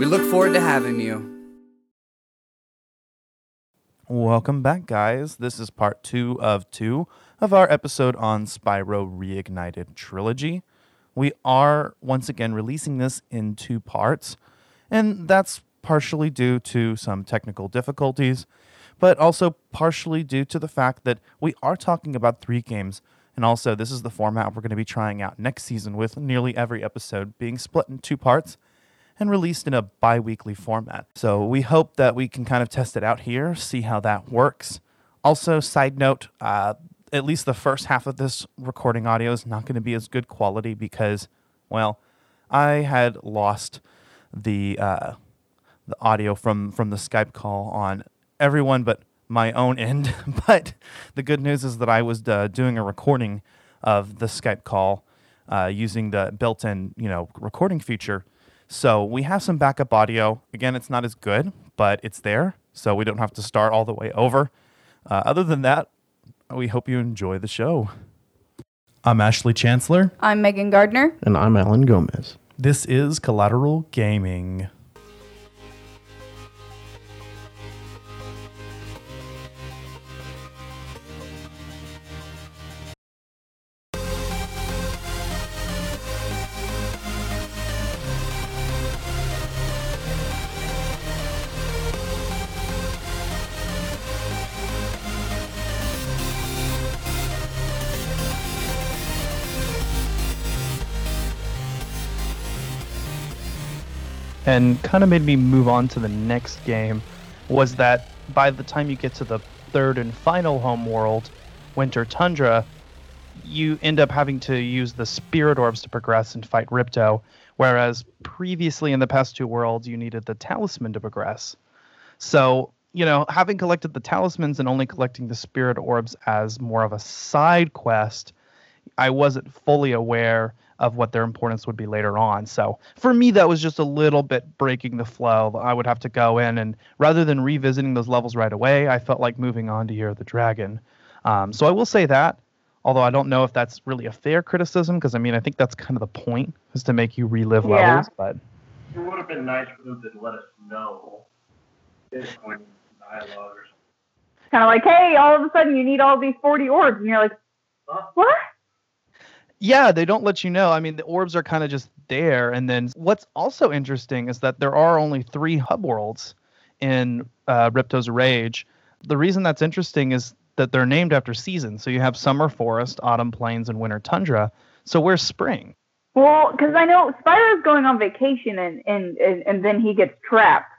We look forward to having you. Welcome back, guys. This is part two of two of our episode on Spyro Reignited Trilogy. We are once again releasing this in two parts, and that's partially due to some technical difficulties, but also partially due to the fact that we are talking about three games. And also, this is the format we're going to be trying out next season with nearly every episode being split in two parts and released in a bi weekly format. So, we hope that we can kind of test it out here, see how that works. Also, side note, uh, at least the first half of this recording audio is not going to be as good quality because, well, I had lost the uh, the audio from from the Skype call on everyone but my own end. but the good news is that I was uh, doing a recording of the Skype call uh, using the built-in you know recording feature. So we have some backup audio. Again, it's not as good, but it's there, so we don't have to start all the way over. Uh, other than that, we hope you enjoy the show. I'm Ashley Chancellor. I'm Megan Gardner. And I'm Alan Gomez. This is Collateral Gaming. And kind of made me move on to the next game was that by the time you get to the third and final home world, Winter Tundra, you end up having to use the spirit orbs to progress and fight Ripto, whereas previously in the past two worlds you needed the talisman to progress. So, you know, having collected the talismans and only collecting the spirit orbs as more of a side quest, I wasn't fully aware of what their importance would be later on. So for me, that was just a little bit breaking the flow. I would have to go in and rather than revisiting those levels right away, I felt like moving on to Year of the Dragon. Um, so I will say that, although I don't know if that's really a fair criticism, because I mean, I think that's kind of the point is to make you relive yeah. levels. But it would have been nice for them to let us know this point in dialogue or something. Kind of like, hey, all of a sudden you need all these 40 orbs, and you're like, huh? what? Yeah, they don't let you know. I mean, the orbs are kind of just there. And then what's also interesting is that there are only three hub worlds in uh, Ripto's Rage. The reason that's interesting is that they're named after seasons. So you have summer forest, autumn plains, and winter tundra. So where's spring? Well, because I know Spyro's going on vacation and, and, and, and then he gets trapped.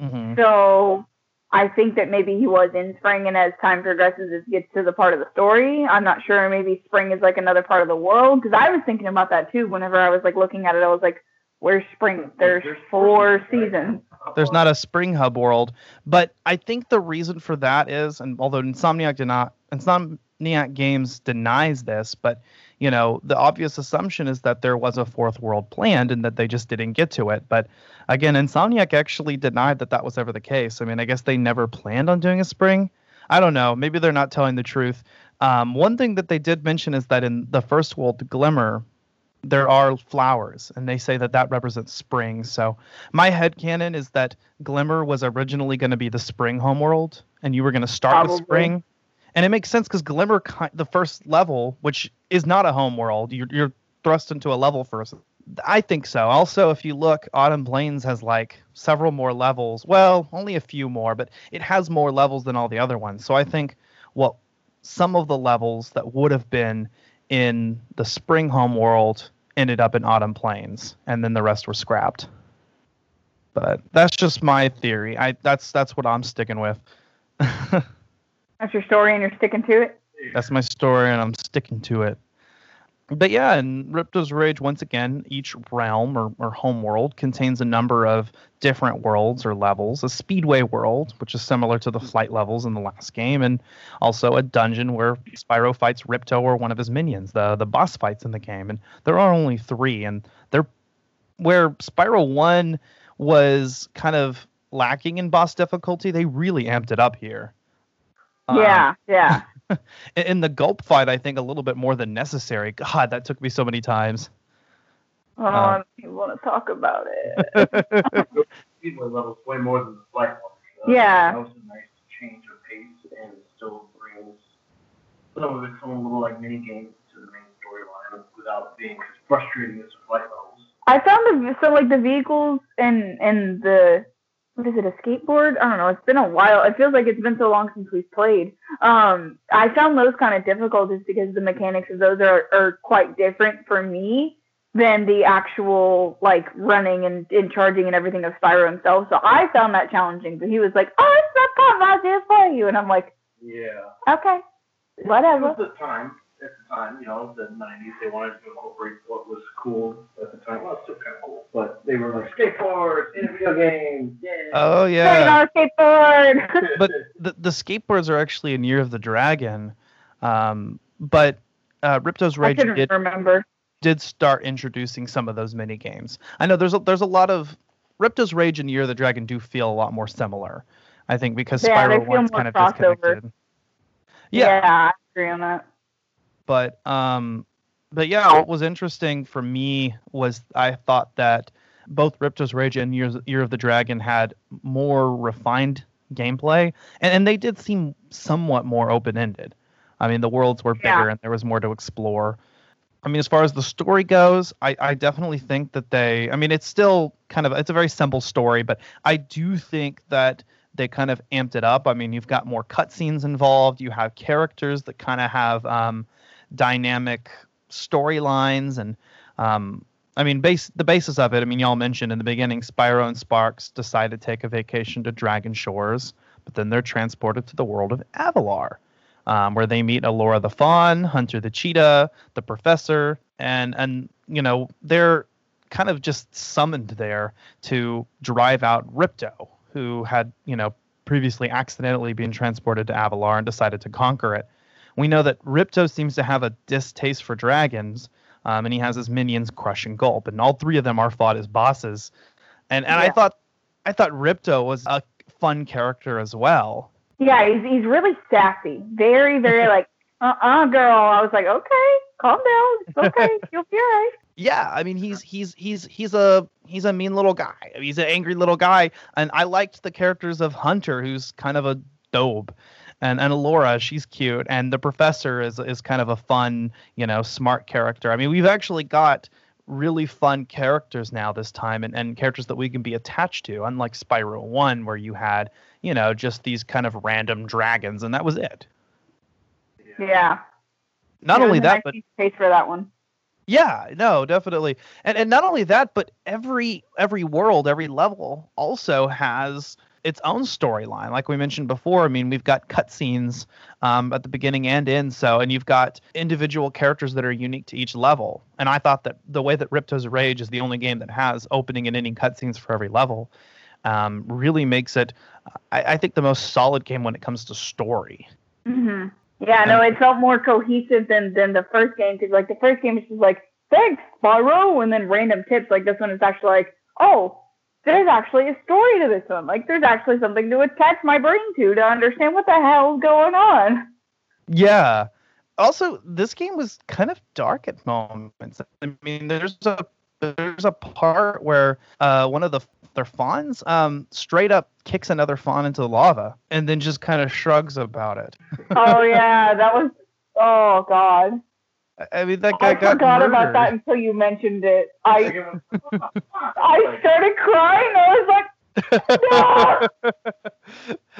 Mm-hmm. So I think that maybe he was in spring, and as time progresses, it gets to the part of the story. I'm not sure. Maybe spring is like another part of the world because I was thinking about that too. Whenever I was like looking at it, I was like, "Where's spring? There's four seasons." There's not a spring hub world, but I think the reason for that is, and although Insomniac did not, Insomniac Games denies this, but you know, the obvious assumption is that there was a fourth world planned and that they just didn't get to it. But again, Insomniac actually denied that that was ever the case. I mean, I guess they never planned on doing a spring. I don't know. Maybe they're not telling the truth. Um, one thing that they did mention is that in the first world, Glimmer, there are flowers, and they say that that represents spring. So my head canon is that Glimmer was originally going to be the spring homeworld, and you were going to start Probably. with spring and it makes sense because Glimmer, the first level, which is not a home world, you're, you're thrust into a level first. I think so. Also, if you look, Autumn Plains has like several more levels. Well, only a few more, but it has more levels than all the other ones. So I think well, some of the levels that would have been in the spring home world ended up in Autumn Plains, and then the rest were scrapped. But that's just my theory. I that's that's what I'm sticking with. That's your story, and you're sticking to it. That's my story, and I'm sticking to it. but yeah, in Ripto's Rage, once again, each realm or, or home world contains a number of different worlds or levels. A speedway world, which is similar to the flight levels in the last game, and also a dungeon where Spyro fights Ripto or one of his minions, the the boss fights in the game. And there are only three, and they're where Spyro One was kind of lacking in boss difficulty. They really amped it up here. Yeah, um, yeah. in the gulp fight, I think a little bit more than necessary. God, that took me so many times. Oh, um, I don't want to talk about it. Speedway levels way more than the flight ones. Uh, yeah. That was a nice change of pace and still brings some of its own little like mini games to the main storyline without being as frustrating as the flight levels. I found the so like the vehicles and and the what is it, a skateboard? I don't know. It's been a while. It feels like it's been so long since we've played. Um, I found those kind of difficult just because the mechanics of those are, are quite different for me than the actual like running and, and charging and everything of Spyro himself. So I found that challenging. But he was like, "Oh, it's not fun. I'll do it for you," and I'm like, "Yeah, okay, whatever." It was the time at the time, you know, the 90s, they wanted to incorporate what was cool at the time. Well, it's still kind of cool, but they were like skateboards in video games. Yeah. Oh yeah. skateboard. but the the skateboards are actually in Year of the Dragon, um, but uh, Ripto's Rage I did remember did start introducing some of those mini games. I know there's a, there's a lot of Ripto's Rage and Year of the Dragon do feel a lot more similar. I think because yeah, Spyro one's kind of crossover. disconnected. Yeah. yeah, I agree on that. But um, but yeah, what was interesting for me was I thought that both Ripto's Rage and Years, Year of the Dragon had more refined gameplay, and, and they did seem somewhat more open ended. I mean, the worlds were bigger yeah. and there was more to explore. I mean, as far as the story goes, I, I definitely think that they. I mean, it's still kind of it's a very simple story, but I do think that they kind of amped it up. I mean, you've got more cutscenes involved. You have characters that kind of have um, dynamic storylines and um, I mean, base the basis of it. I mean, y'all mentioned in the beginning, Spyro and Sparx decide to take a vacation to Dragon Shores, but then they're transported to the world of Avalar, um, where they meet Alora the Fawn, Hunter the Cheetah, the Professor, and and you know they're kind of just summoned there to drive out Ripto, who had you know previously accidentally been transported to Avalar and decided to conquer it. We know that Ripto seems to have a distaste for dragons, um, and he has his minions Crush and Gulp, and all three of them are fought as bosses. And and yeah. I thought I thought Ripto was a fun character as well. Yeah, he's he's really sassy, very very like uh uh girl. I was like, okay, calm down, it's okay, you'll be alright. Yeah, I mean he's he's he's he's a he's a mean little guy. He's an angry little guy, and I liked the characters of Hunter, who's kind of a dope and and Laura, she's cute, and the professor is is kind of a fun, you know, smart character. I mean, we've actually got really fun characters now this time, and, and characters that we can be attached to, unlike Spyro One, where you had, you know, just these kind of random dragons, and that was it. Yeah. Not yeah, only that, but space for that one. Yeah, no, definitely. And and not only that, but every every world, every level also has its own storyline. Like we mentioned before, I mean, we've got cutscenes um, at the beginning and end. So, and you've got individual characters that are unique to each level. And I thought that the way that Ripto's Rage is the only game that has opening and ending cutscenes for every level um, really makes it, I, I, think, the most solid game when it comes to story. Mm-hmm. Yeah, no, it felt more cohesive than than the first game because like the first game is just like thanks Spyro, and then random tips. Like this one is actually like, oh, there's actually a story to this one. Like there's actually something to attach my brain to to understand what the hell's going on. Yeah. Also, this game was kind of dark at moments. I mean, there's a there's a part where uh, one of the their fawns um, straight up kicks another fawn into the lava and then just kind of shrugs about it. oh yeah, that was oh god. I mean, that guy I got forgot murdered. about that until you mentioned it. I I started crying. I was like, no!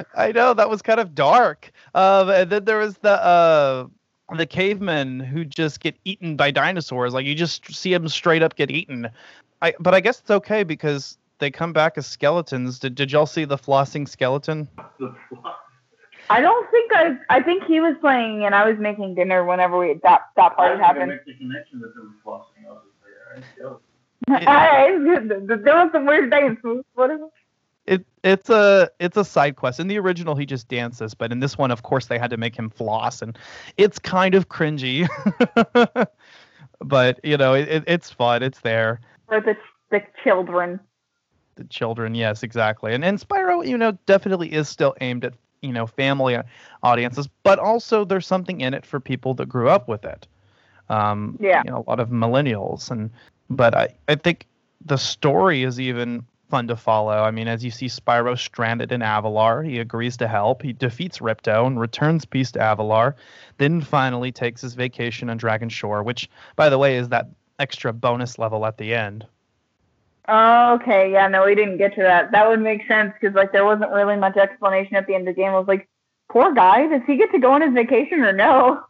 I know that was kind of dark. Um, and then there was the uh, the cavemen who just get eaten by dinosaurs. Like you just see them straight up get eaten. I but I guess it's okay because they come back as skeletons. Did did y'all see the flossing skeleton? I don't think I. I think he was playing and I was making dinner whenever we that that part happened. They make the connection that there was flossing. I was just there. there was some weird things. What is it? It it's a it's a side quest. In the original, he just dances, but in this one, of course, they had to make him floss, and it's kind of cringy. but you know, it, it's fun. It's there. For the the children. The children, yes, exactly. And and Spyro, you know, definitely is still aimed at you know family audiences, but also there's something in it for people that grew up with it. Um, yeah. You know, a lot of millennials, and but I I think the story is even fun to follow. I mean, as you see Spyro stranded in Avalar, he agrees to help. He defeats Ripto and returns peace to Avalar, then finally takes his vacation on Dragon Shore, which, by the way, is that extra bonus level at the end. Oh, okay. Yeah, no, we didn't get to that. That would make sense because like there wasn't really much explanation at the end of the game. I was like, poor guy, does he get to go on his vacation or no?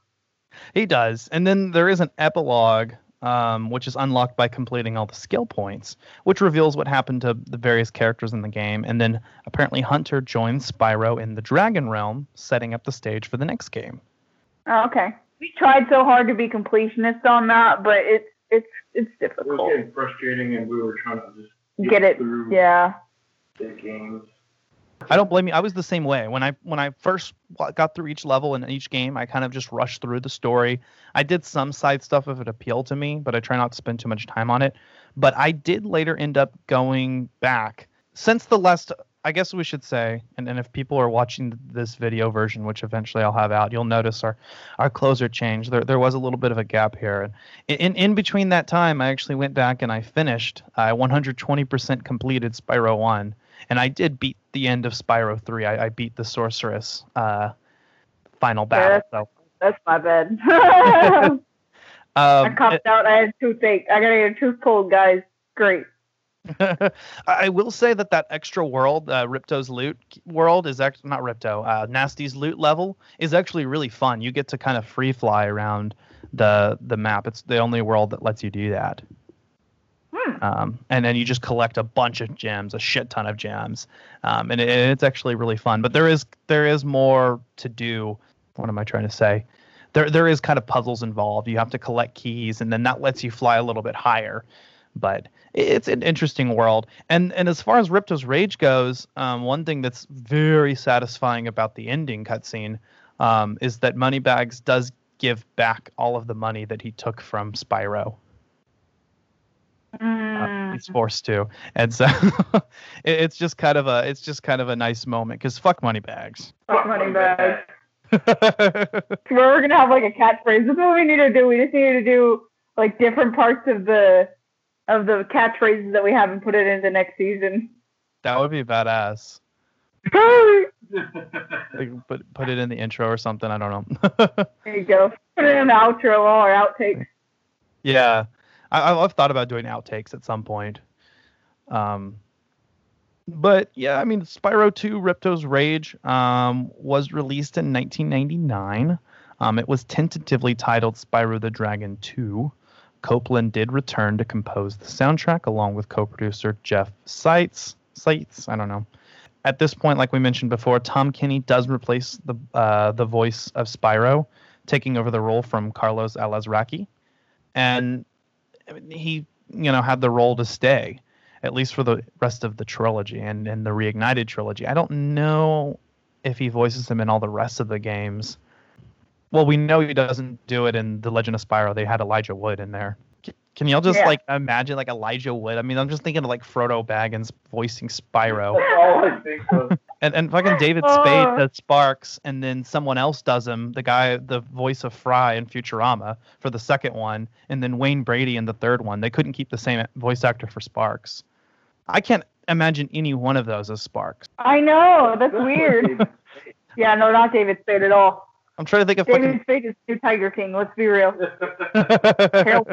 He does. And then there is an epilogue um, which is unlocked by completing all the skill points, which reveals what happened to the various characters in the game. And then apparently Hunter joins Spyro in the Dragon Realm, setting up the stage for the next game. Oh, okay. We tried so hard to be completionists on that, but it's it's it's difficult. It was getting frustrating, and we were trying to just get, get it. Through yeah. The games. I don't blame you. I was the same way when I when I first got through each level in each game. I kind of just rushed through the story. I did some side stuff if it appealed to me, but I try not to spend too much time on it. But I did later end up going back since the last. I guess we should say, and, and if people are watching this video version, which eventually I'll have out, you'll notice our our closer changed. There there was a little bit of a gap here, and in in between that time, I actually went back and I finished. I 120% completed Spyro One and I did beat the end of Spyro 3. I, I beat the sorceress uh, final battle. Yeah, that's, so. that's my bad. um, I copped it, out. I had toothache. I gotta get a tooth pulled, guys. Great. I will say that that extra world, uh, Ripto's loot world, is actually not Ripto. Uh, Gnasty's loot level is actually really fun. You get to kind of free fly around the the map. It's the only world that lets you do that. Hmm. Um, and then you just collect a bunch of gems, a shit ton of gems, um, and it, it's actually really fun. But there is there is more to do. What am I trying to say? There there is kind of puzzles involved. You have to collect keys, and then that lets you fly a little bit higher. But it's an interesting world. And and as far as Ripto's Rage goes, um, one thing that's very satisfying about the ending cutscene um, is that Moneybags does give back all of the money that he took from Spyro. Mm. Uh, he's forced to, and so it, it's just kind of a it's just kind of a nice moment because fuck Moneybags. Fuck money bags. We're gonna have like a catchphrase. This is what we need to do. We just need to do like different parts of the of the catchphrases that we have and put it into next season. That would be badass. like put put it in the intro or something. I don't know. there you go. Put it in the outro or outtakes. Yeah, I, have thought about doing outtakes at some point. Um, but yeah, I mean, Spyro 2 Ripto's Rage um, was released in 1999. Um, it was tentatively titled Spyro the Dragon 2. Copeland did return to compose the soundtrack along with co-producer Jeff Seitz. Seitz, I don't know. At this point, like we mentioned before, Tom Kenny does replace the uh, the voice of Spyro, taking over the role from Carlos Alazraqui. And he you know had the role to stay at least for the rest of the trilogy and and the reignited trilogy i don't know if he voices him in all the rest of the games well we know he doesn't do it in the legend of spyro they had elijah wood in there can y'all just yeah. like imagine like Elijah Wood? I mean, I'm just thinking of like Frodo Baggins voicing Spyro. so. and and fucking David Spade uh. does Sparx, and then someone else does him, the guy, the voice of Fry in Futurama for the second one, and then Wayne Brady in the third one. They couldn't keep the same voice actor for Sparx. I can't imagine any one of those as Sparx. I know that's weird. yeah, no, not David Spade at all. I'm trying to think of David fucking... Spade is new Tiger King. Let's be real. Carol.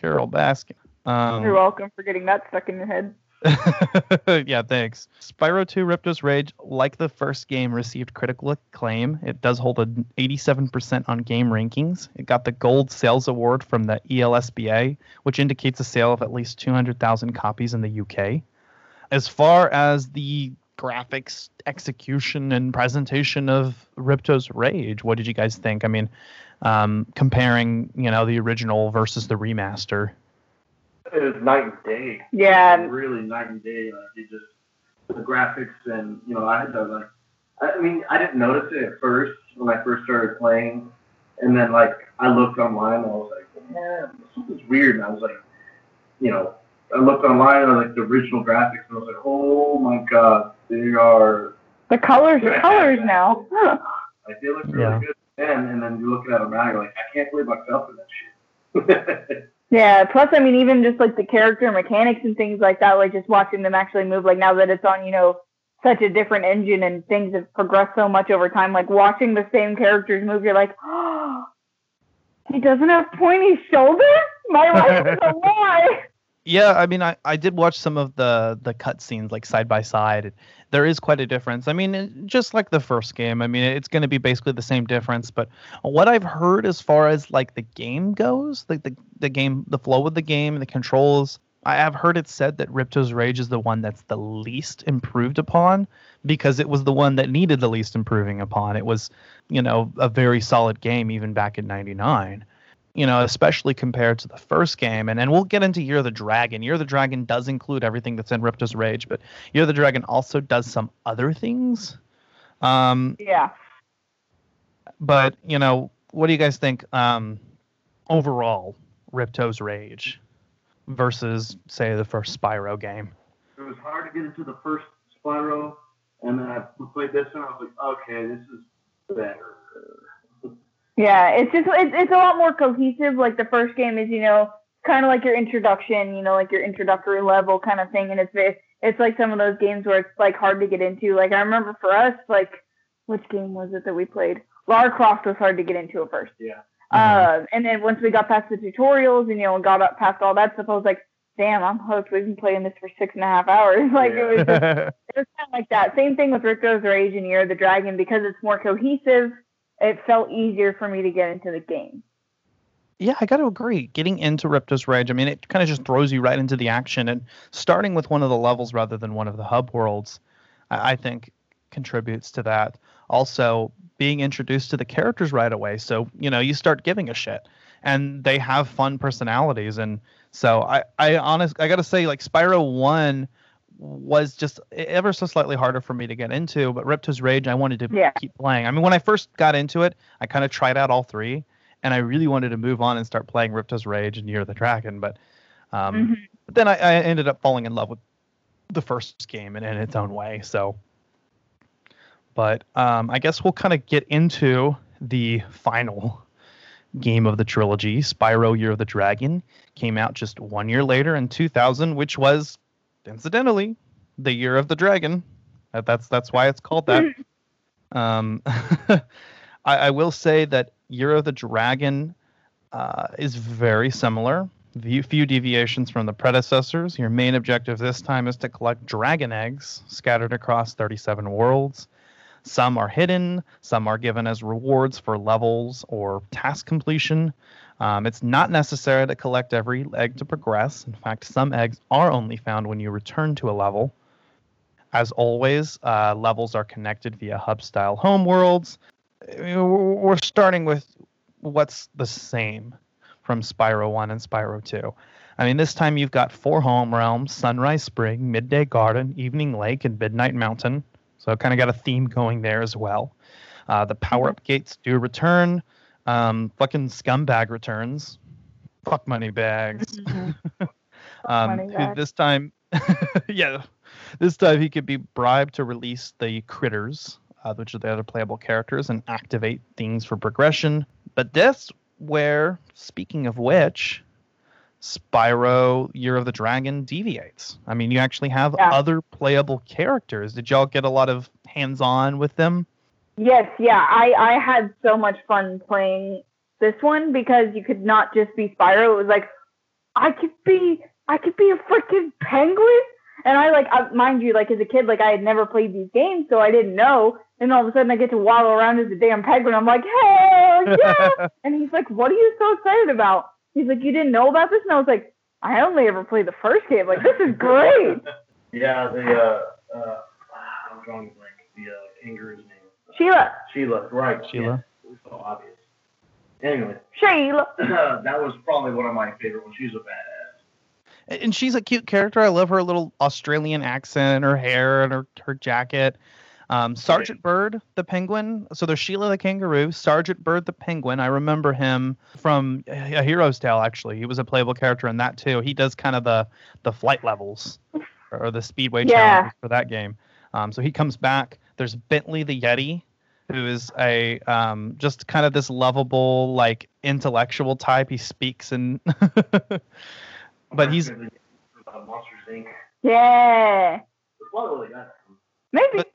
Carole Baskin. Um, You're welcome for getting that stuck in your head. yeah, thanks. Spyro 2 Ripto's Rage, like the first game, received critical acclaim. It does hold an 87% on GameRankings. It got the Gold Sales Award from the ELSPA, which indicates a sale of at least 200,000 copies in the UK. As far as the graphics, execution, and presentation of Ripto's Rage. What did you guys think? I mean, um, comparing you know the original versus the remaster. It was night and day. Yeah. Really night and day. Like it just the graphics and you know I had to like I mean I didn't notice it at first when I first started playing, and then like I looked online and I was like, man, something's weird. And I was like, you know, I looked online and like the original graphics and I was like, oh my god, they are. The colors are colors now. like they look really yeah. good then, and then you're looking at them now, you're like, I can't believe myself in that shit. yeah. Plus, I mean, even just like the character mechanics and things like that, like just watching them actually move. Like now that it's on, you know, such a different engine and things have progressed so much over time. Like watching the same characters move, you're like, oh, he doesn't have pointy shoulders. My life is a lie. Yeah, I mean, I, I did watch some of the the cutscenes like side by side. There is quite a difference. I mean, just like the first game. I mean, it's going to be basically the same difference. But what I've heard as far as like the game goes, like the the game, the flow of the game, the controls, I have heard it said that Ripto's Rage is the one that's the least improved upon because it was the one that needed the least improving upon. It was, you know, a very solid game even back in '99 you know, especially compared to the first game. And and we'll get into Year of the Dragon. Year of the Dragon does include everything that's in Ripto's Rage, but Year of the Dragon also does some other things. Um, yeah. But you know, what do you guys think um, overall? Ripto's Rage versus say the first Spyro game. It was hard to get into the first Spyro, and then I played this and I was like, okay, this is better. Yeah, it's just it's it's a lot more cohesive. Like the first game is, you know, kind of like your introduction, you know, like your introductory level kind of thing, and it's very, it's like some of those games where it's like hard to get into. Like I remember for us, like which game was it that we played? Lara Croft was hard to get into at first. Yeah. Mm-hmm. Uh, and then once we got past the tutorials and you know got up past all that stuff, I was like, damn, I'm hooked. We've been playing this for six and a half hours. Like yeah. it was, just, it was kind of like that. Same thing with Ripto's Rage and Year of the Dragon because it's more cohesive it felt easier for me to get into the game. Yeah, I got to agree. Getting into Ripto's Rage, I mean, it kind of just throws you right into the action, and starting with one of the levels rather than one of the hub worlds, I, I think contributes to that. Also, being introduced to the characters right away, so you know you start giving a shit, and they have fun personalities, and so I, I honest, I got to say, like Spyro One was just ever so slightly harder for me to get into. But Ripto's Rage, I wanted to yeah. keep playing. I mean, when I first got into it, I kind of tried out all three, and I really wanted to move on and start playing Ripto's Rage and Year of the Dragon. But, um, mm-hmm. but then I, I, ended up falling in love with the first game in, in its own way. So, but um, I guess we'll kind of get into the final game of the trilogy, Spyro Year of the Dragon, came out just one year later in 2000, which was incidentally, the year of the dragon. That's that's why it's called that. um, I, I, will say that Year of the Dragon uh, is very similar. Few, few deviations from the predecessors. Your main objective this time is to collect dragon eggs scattered across 37 worlds. Some are hidden, some are given as rewards for levels or task completion. Um, it's not necessary to collect every egg to progress. In fact, some eggs are only found when you return to a level. As always, uh, levels are connected via hub style homeworlds. We're starting with what's the same from Spyro 1 and Spyro 2. I mean, this time you've got four home realms Sunrise Spring, Midday Garden, Evening Lake, and Midnight Mountain. So, kind of got a theme going there as well. Uh, the power up gates do return. Um, fucking scumbag returns. Fuck money bags. Mm-hmm. um, money bags. This time, yeah, this time he could be bribed to release the critters, uh, which are the other playable characters, and activate things for progression. But this, where, speaking of which, Spyro Year of the Dragon deviates. I mean, you actually have yeah. other playable characters. Did y'all get a lot of hands on with them? Yes, yeah. I I had so much fun playing this one because you could not just be Spyro. It was like I could be I could be a freaking penguin. And I like, uh, mind you, like as a kid, like I had never played these games, so I didn't know. And all of a sudden, I get to waddle around as a damn penguin. I'm like, hell yeah! and he's like, what are you so excited about? He's like, you didn't know about this? And I was like, I only ever played the first game. Like, this is great. yeah, the uh, uh, I'm drawing a blank. The uh, kangaroo's name. Sheila. Sheila, right? Sheila. Yeah, it was so obvious. Anyway, Sheila. that was probably one of my favorite ones. She's a badass. and she's a cute character. I love her little Australian accent, her hair, and her her jacket. Um, Sergeant Byrd, the penguin. So there's Sheila the kangaroo, Sergeant Byrd the penguin. I remember him from A Hero's Tail. Actually, he was a playable character in that too. He does kind of the the flight levels or the speedway Yeah. challenges for that game. Um, so he comes back. There's Bentley the Yeti, who is a um, just kind of this lovable, like intellectual type. He speaks and, but he's. Yeah. It's one really good. Maybe. But-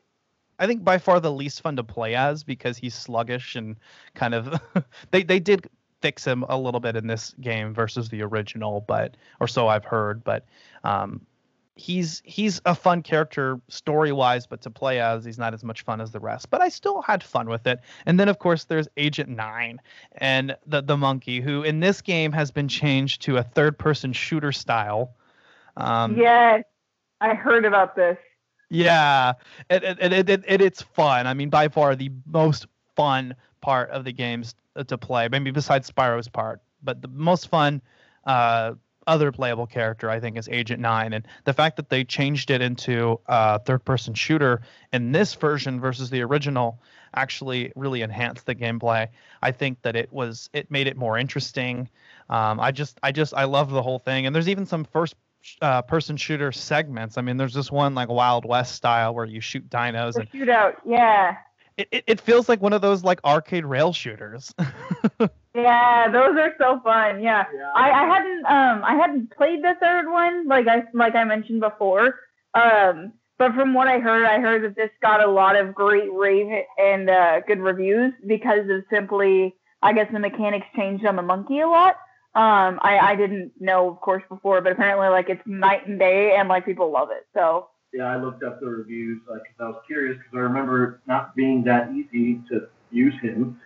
I think by far the least fun to play as because he's sluggish and kind of they they did fix him a little bit in this game versus the original, but or so I've heard. But um, he's he's a fun character story wise, but to play as he's not as much fun as the rest. But I still had fun with it. And then of course there's Agent Nine and the the monkey who in this game has been changed to a third person shooter style. Um, yes. I heard about this. yeah, and, and, it, it, it, it's fun. I mean, by far the most fun part of the games to play, maybe besides Spyro's part, but the most fun uh, other playable character, I think, is Agent Nine. And the fact that they changed it into a third person shooter in this version versus the original actually really enhanced the gameplay. I think that it was it made it more interesting. Um, I just I just I love the whole thing. And there's even some first uh, person shooter segments. I mean, there's this one like Wild West style where you shoot dinos, The and shootout. Yeah. It, it, it feels like one of those like arcade rail shooters. Yeah, those are so fun. Yeah. Yeah. I, I hadn't um I hadn't played the third one like I like I mentioned before. Um but from what I heard, I heard that this got a lot of great rave and uh, good reviews because of simply I guess the mechanics changed on the monkey a lot. Um I, I didn't know of course before, but apparently like it's night and day and like people love it. So Yeah, I looked up the reviews because I was curious because I remember it not being that easy to use him,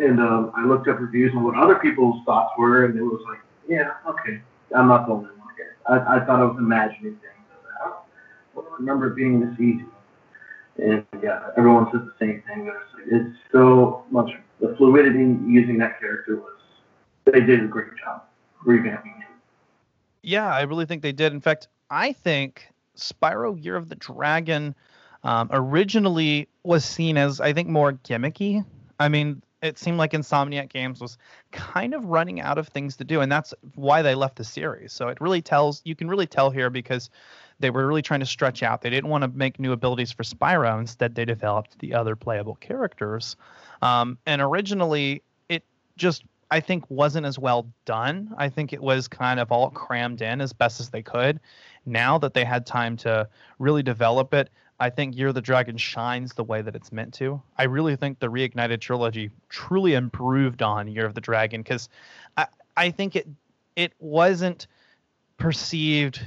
and um, I looked up reviews and what other people's thoughts were, and it was like, yeah, okay, I'm not the only one. I, I thought I was imagining things. I don't remember it being this easy. And yeah, everyone says the same thing. It's, it's so much the fluidity using that character was. They did a great job revamping him. Yeah, I really think they did. In fact, I think Spyro Year of the Dragon um, originally was seen as, I think, more gimmicky. I mean, it seemed like Insomniac Games was kind of running out of things to do, and that's why they left the series. So it really tells, you can really tell here because they were really trying to stretch out. They didn't want to make new abilities for Spyro. Instead, they developed the other playable characters. Um, and originally, it just I think wasn't as well done. I think it was kind of all crammed in as best as they could. Now that they had time to really develop it, I think Year of the Dragon shines the way that it's meant to. I really think the Reignited trilogy truly improved on Year of the Dragon because I, I think it it wasn't perceived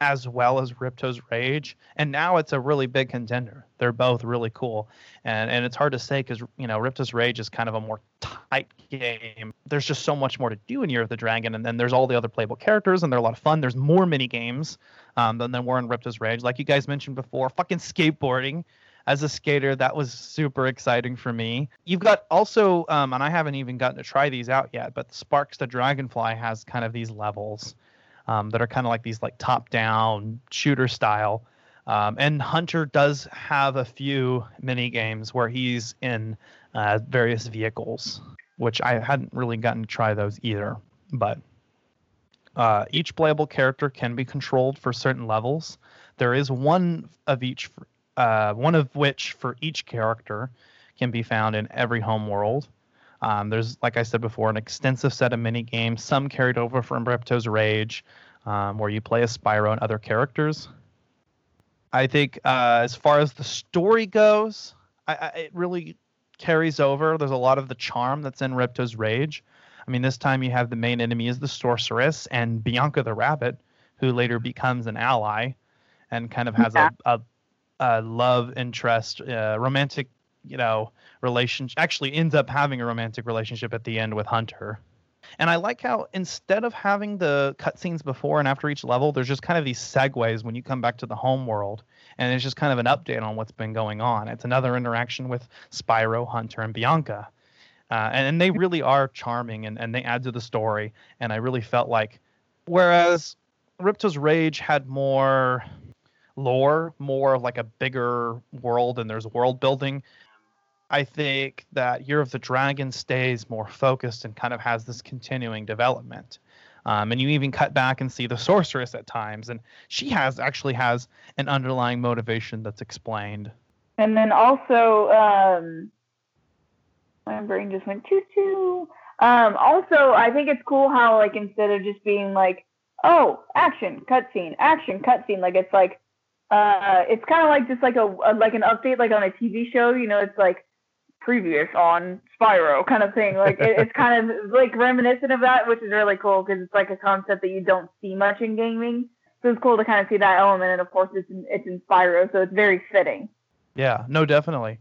as well as Ripto's Rage, and now it's a really big contender. They're both really cool, and and it's hard to say because you know Ripto's Rage is kind of a more tight game. There's just so much more to do in Year of the Dragon, and then there's all the other playable characters, and they're a lot of fun. There's more mini games um, than there were in Ripto's Rage, like you guys mentioned before. Fucking skateboarding. As a skater, that was super exciting for me. You've got also, um, and I haven't even gotten to try these out yet, but Sparx the Dragonfly has kind of these levels um, that are kind of like these like top down shooter style. Um, and Hunter does have a few mini games where he's in uh, various vehicles, which I hadn't really gotten to try those either. But uh, each playable character can be controlled for certain levels. There is one of each, uh, one of which for each character can be found in every home world. Um, there's, like I said before, an extensive set of mini games, some carried over from Ripto's Rage, um, where you play as Spyro and other characters. I think, uh, as far as the story goes, I, I, it really carries over. There's a lot of the charm that's in Ripto's Rage. I mean, this time you have the main enemy is the sorceress and Bianca the rabbit, who later becomes an ally, and kind of has Yeah. a, a, a love interest, uh, romantic, you know, relationship. Actually, ends up having a romantic relationship at the end with Hunter. And I like how instead of having the cutscenes before and after each level, there's just kind of these segues when you come back to the home world, and it's just kind of an update on what's been going on. It's another interaction with Spyro, Hunter, and Bianca. Uh, and, and, they really are charming and, and they add to the story. And I really felt like, whereas Ripto's Rage had more lore, more of like a bigger world, and there's world building. I think that Year of the Dragon stays more focused and kind of has this continuing development. Um, and you even cut back and see the sorceress at times, and she has actually has an underlying motivation that's explained. And then also, um, my brain just went choo choo. Um, also, I think it's cool how like instead of just being like, oh, action cutscene, action cutscene, like it's like, uh, it's kind of like just like a, a like an update like on a TV show. You know, it's like previous on Spyro kind of thing. Like it, it's kind of like reminiscent of that, which is really cool because it's like a concept that you don't see much in gaming. So it's cool to kind of see that element, and of course it's in, it's in Spyro, so it's very fitting. Yeah, no, definitely,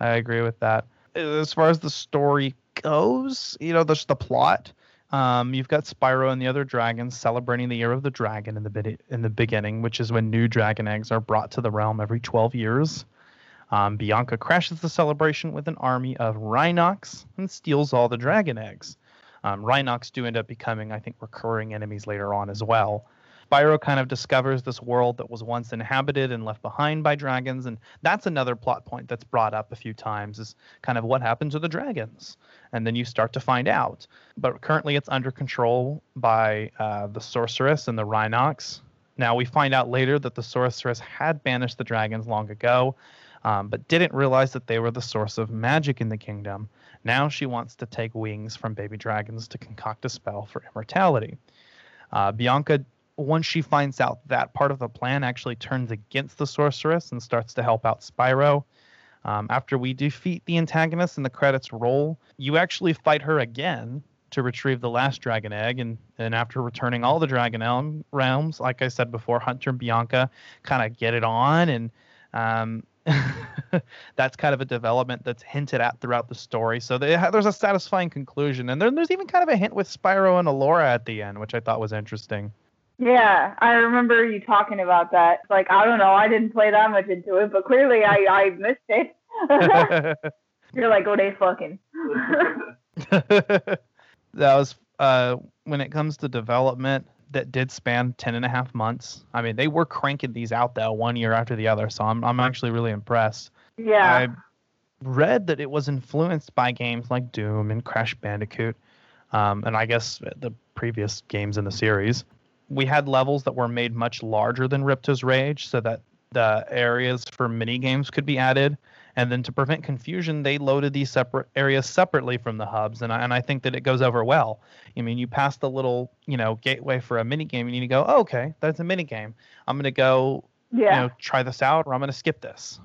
I agree with that. As far as the story goes, you know, there's the plot. Um, you've got Spyro and the other dragons celebrating the year of the dragon in the in the beginning, which is when new dragon eggs are brought to the realm every 12 years. Um, Bianca crashes the celebration with an army of Rhynocs and steals all the dragon eggs. Um, Rhynocs do end up becoming, I think, recurring enemies later on as well. Spyro kind of discovers this world that was once inhabited and left behind by dragons, and that's another plot point that's brought up a few times is kind of what happened to the dragons. And then you start to find out. But currently it's under control by uh, the sorceress and the Rhynocs. Now we find out later that the sorceress had banished the dragons long ago, um, but didn't realize that they were the source of magic in the kingdom. Now she wants to take wings from baby dragons to concoct a spell for immortality. Uh, Bianca, once she finds out that part of the plan, actually turns against the sorceress and starts to help out Spyro. Um, after we defeat the antagonist and the credits roll, you actually fight her again to retrieve the last dragon egg. And, and after returning all the dragon realms, like I said before, Hunter and Bianca kind of get it on and um, that's kind of a development that's hinted at throughout the story. So they, there's a satisfying conclusion, and then there's even kind of a hint with Spyro and Alora at the end, which I thought was interesting. Yeah, I remember you talking about that. Like, I don't know, I didn't play that much into it, but clearly I, I missed it. You're like, oh, they fucking. that was uh, when it comes to development that did span 10 and a half months. I mean, they were cranking these out though one year after the other, so I'm I'm actually really impressed. Yeah. I read that it was influenced by games like Doom and Crash Bandicoot, um, and I guess the previous games in the series. We had levels that were made much larger than Ripto's Rage, so that the areas for mini games could be added. And then to prevent confusion, they loaded these separate areas separately from the hubs, and I, and I think that it goes over well. I mean, you pass the little you know gateway for a mini game, and you go, oh, okay, that's a mini game. I'm gonna go, yeah. you know, try this out, or I'm gonna skip this.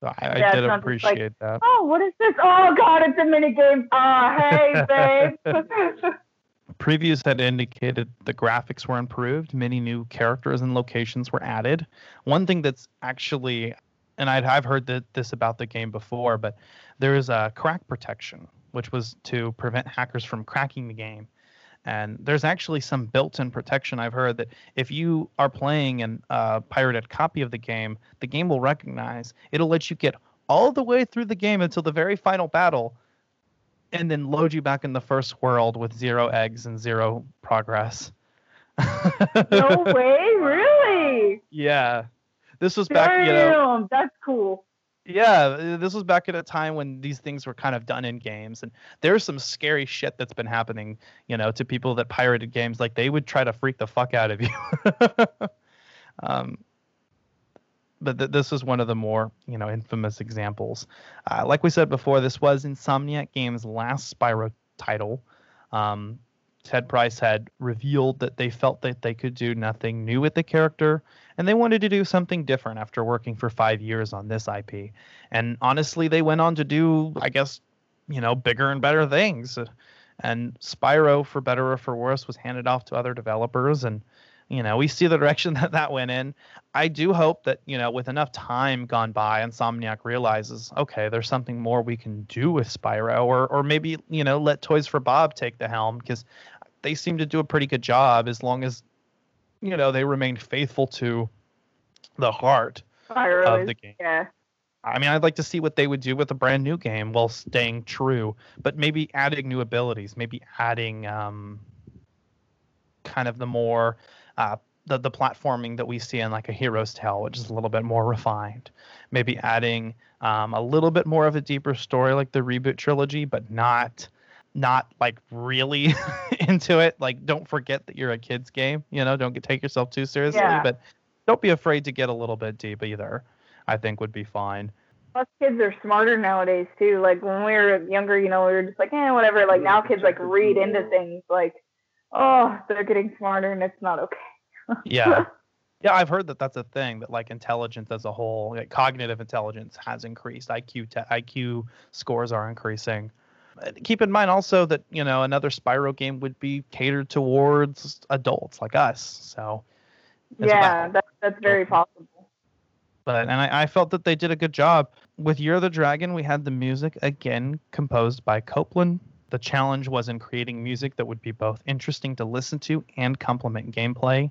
So I, yeah, I did appreciate like, that. Oh, what is this? Oh God, it's a mini game. Oh, hey, babe. Previews had indicated the graphics were improved, many new characters and locations were added. One thing that's actually and i have heard that this about the game before, but there is a crack protection, which was to prevent hackers from cracking the game. And there's actually some built-in protection. I've heard that if you are playing a uh, pirated copy of the game, the game will recognize. It'll let you get all the way through the game until the very final battle, and then load you back in the first world with zero eggs and zero progress. no way, really? Yeah. This was back, Damn, you know. That's cool. Yeah, this was back at a time when these things were kind of done in games, and there's some scary shit that's been happening, you know, to people that pirated games. Like they would try to freak the fuck out of you. um, but th- this is one of the more, you know, infamous examples. Uh, like we said before, this was Insomniac Games' last Spyro title. Um, Ted Price had revealed that they felt that they could do nothing new with the character and they wanted to do something different after working for five years on this IP. And honestly, they went on to do, I guess, you know, bigger and better things. And Spyro, for better or for worse, was handed off to other developers. And you know, we see the direction that that went in. I do hope that, you know, with enough time gone by, Insomniac realizes, okay, there's something more we can do with Spyro, or, or maybe, you know, let Toys for Bob take the helm because they seem to do a pretty good job as long as, you know, they remain faithful to the heart of the game. Yeah. I mean, I'd like to see what they would do with a brand new game while staying true, but maybe adding new abilities, maybe adding um, kind of the more uh, the the platforming that we see in like a Hero's Tail, which is a little bit more refined. Maybe adding um, a little bit more of a deeper story like the reboot trilogy, but not not like really into it. Like, don't forget that you're a kids game. You know, don't get, take yourself too seriously, Yeah. but don't be afraid to get a little bit deep either. I think would be fine. Plus, kids are smarter nowadays too. Like when we were younger, you know, we were just like, eh, whatever. Like now, kids like read into things. Like, oh, they're getting smarter, and it's not okay. Yeah. Yeah, I've heard that that's a thing that like intelligence as a whole, like cognitive intelligence has increased. IQ te- IQ scores are increasing. Keep in mind also that, you know, another Spyro game would be catered towards adults like us. So yeah, well. that, that's very possible. but and I, I felt that they did a good job with Year of the Dragon. We had the music again composed by Copeland. The challenge was in creating music that would be both interesting to listen to and complement gameplay.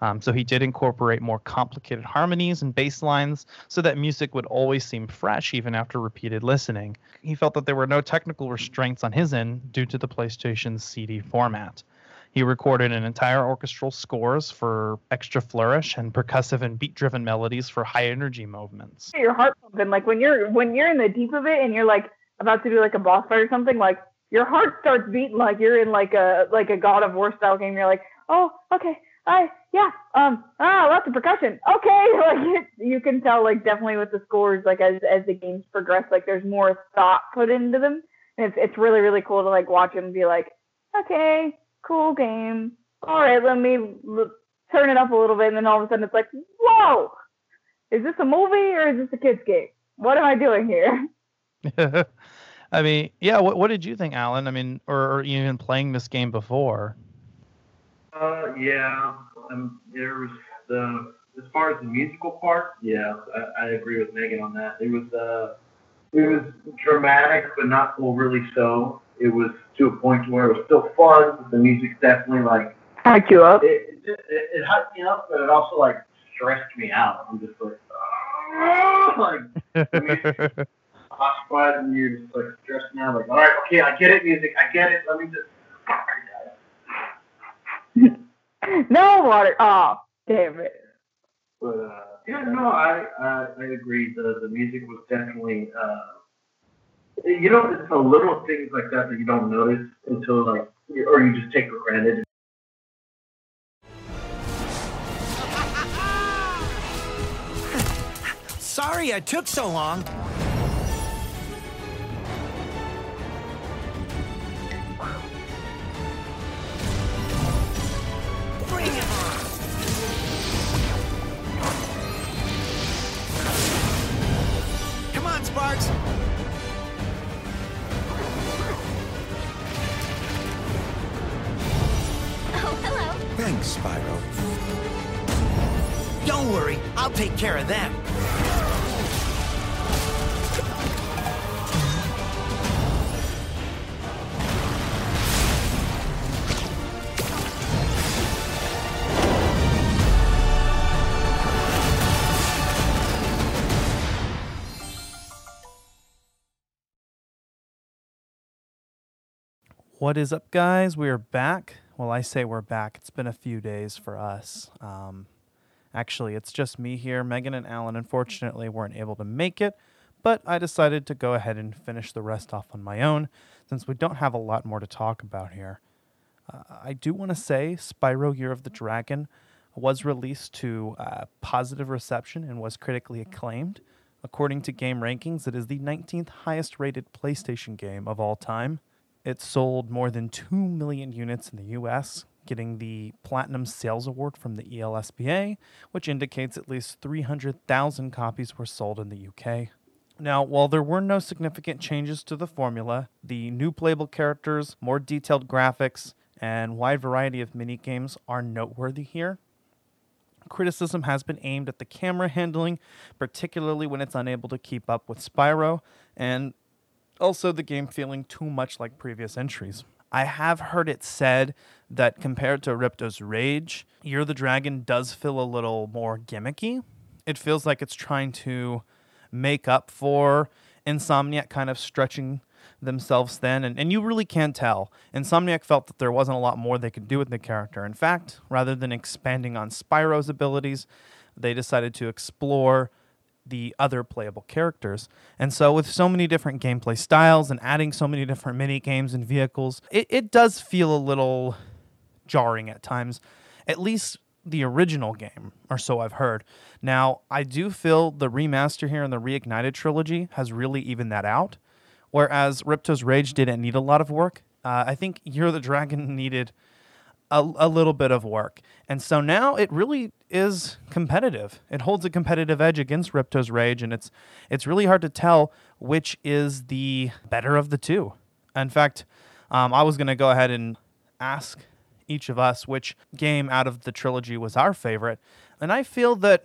Um, so he did incorporate more complicated harmonies and bass lines so that music would always seem fresh even after repeated listening. He felt that there were no technical restraints on his end due to the PlayStation's CD format. He recorded an entire orchestral scores for extra flourish and percussive and beat-driven melodies for high energy movements. Your heart pumping. Like when you're when you're in the deep of it, and you're like about to do like a boss fight or something. Like your heart starts beating like you're in like a like a God of War style game. You're like, oh, okay, I yeah, um, ah, lots of percussion. Okay, like you can tell like definitely with the scores, like as as the games progress, like there's more thought put into them, and it's it's really really cool to like watch them be like, okay, cool game. All right, let me l- turn it up a little bit, and then all of a sudden it's like, whoa, is this a movie or is this a kids game? What am I doing here? I mean, yeah. What what did you think, Alan? I mean, or, or even playing this game before? Uh, yeah. Um, there was the as far as the musical part, yeah, I, I agree with Megan on that. It was uh, it was dramatic, but not overly so. It was to a point where it was still fun. But the music's definitely like Hype you up. it, it, it, it hyped me up, but it also like stressed me out. I'm just like, "Ah," like the music occupied, and you're just like stressed out. Like, all right, okay, I get it, music, I get it. Let me just. No water. Oh, damn it. But uh, yeah, no, I, I I agree. The the music was definitely. Uh, you know, it's the little things like that that you don't notice until like, or you just take for granted. Sorry I took so long. Sparx! Oh, hello. Thanks, Spyro. Don't worry, I'll take care of them. What is up, guys? We are back. Well, I say we're back. It's been a few days for us. Um, actually, it's just me here. Megan and Alan, unfortunately, weren't able to make it, but I decided to go ahead and finish the rest off on my own since we don't have a lot more to talk about here. Uh, I do want to say Spyro Year of the Dragon was released to uh, positive reception and was critically acclaimed. According to GameRankings, it is the 19th highest rated PlayStation game of all time. It sold more than 2 million units in the US, getting the Platinum Sales Award from the ELSPA, which indicates at least 300,000 copies were sold in the UK. Now, while there were no significant changes to the formula, the new playable characters, more detailed graphics, and wide variety of mini games are noteworthy here. criticism has been aimed at the camera handling, particularly when it's unable to keep up with Spyro, and also the game feeling too much like previous entries. I have heard it said that compared to Ripto's Rage, Year the Dragon does feel a little more gimmicky. It feels like it's trying to make up for Insomniac kind of stretching themselves then, and, and you really can't tell. Insomniac felt that there wasn't a lot more they could do with the character. In fact, rather than expanding on Spyro's abilities, they decided to explore the other playable characters. And so, with so many different gameplay styles and adding so many different mini games and vehicles, it, it does feel a little jarring at times, at least the original game, or so I've heard. Now, I do feel the remaster here in the Reignited trilogy has really evened that out. Whereas Ripto's Rage didn't need a lot of work. Uh, I think Year the Dragon needed a, a little bit of work. And so now it really is competitive. It holds a competitive edge against Ripto's Rage, and it's it's really hard to tell which is the better of the two. In fact, um, I was going to go ahead and ask each of us which game out of the trilogy was our favorite, and I feel that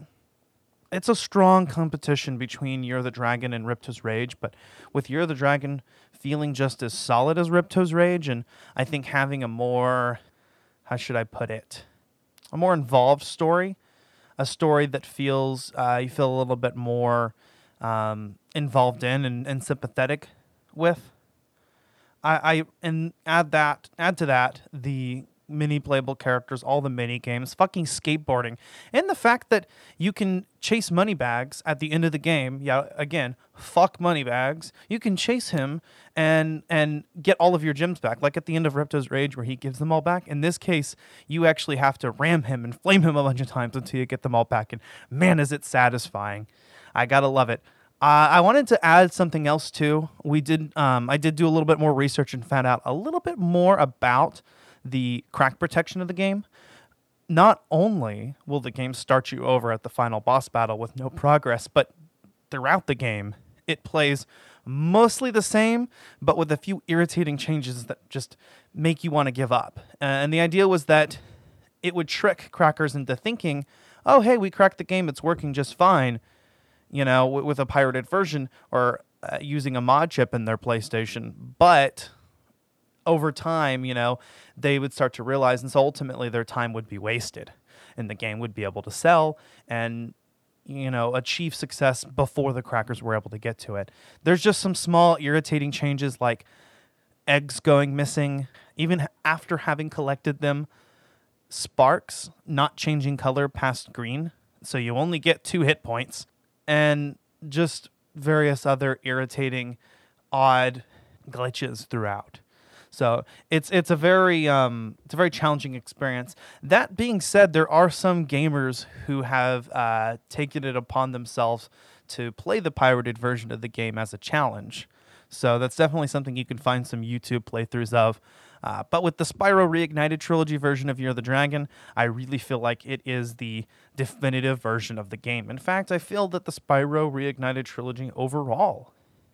it's a strong competition between Year the Dragon and Ripto's Rage, but with Year of the Dragon feeling just as solid as Ripto's Rage, and I think having a more, how should I put it, a more involved story, a story that feels uh, you feel a little bit more um, involved in and, and sympathetic with. I, I and add that add to that the mini playable characters, all the mini games, fucking skateboarding, and the fact that you can chase money bags at the end of the game. Yeah, again, fuck money bags. You can chase him and and get all of your gems back, like at the end of Ripto's Rage, where he gives them all back. In this case, you actually have to ram him and flame him a bunch of times until you get them all back. And man, is it satisfying! I gotta love it. Uh, I wanted to add something else too. We did. Um, I did do a little bit more research and found out a little bit more about the crack protection of the game, not only will the game start you over at the final boss battle with no progress, but throughout the game, it plays mostly the same, but with a few irritating changes that just make you want to give up. And the idea was that it would trick crackers into thinking, oh, hey, we cracked the game, it's working just fine, you know, with a pirated version or uh, using a mod chip in their PlayStation. But over time, you know, they would start to realize, and so ultimately their time would be wasted, and the game would be able to sell and you know achieve success before the crackers were able to get to it. There's just some small irritating changes like eggs going missing, even after having collected them. Sparx not changing color past green, so you only get two hit points, and just various other irritating, odd glitches throughout. So it's it's a very um, it's a very challenging experience. That being said, there are some gamers who have uh, taken it upon themselves to play the pirated version of the game as a challenge. So that's definitely something you can find some YouTube playthroughs of. Uh, but with the Spyro Reignited trilogy version of Year of the Dragon, I really feel like it is the definitive version of the game. In fact, I feel that the Spyro Reignited trilogy overall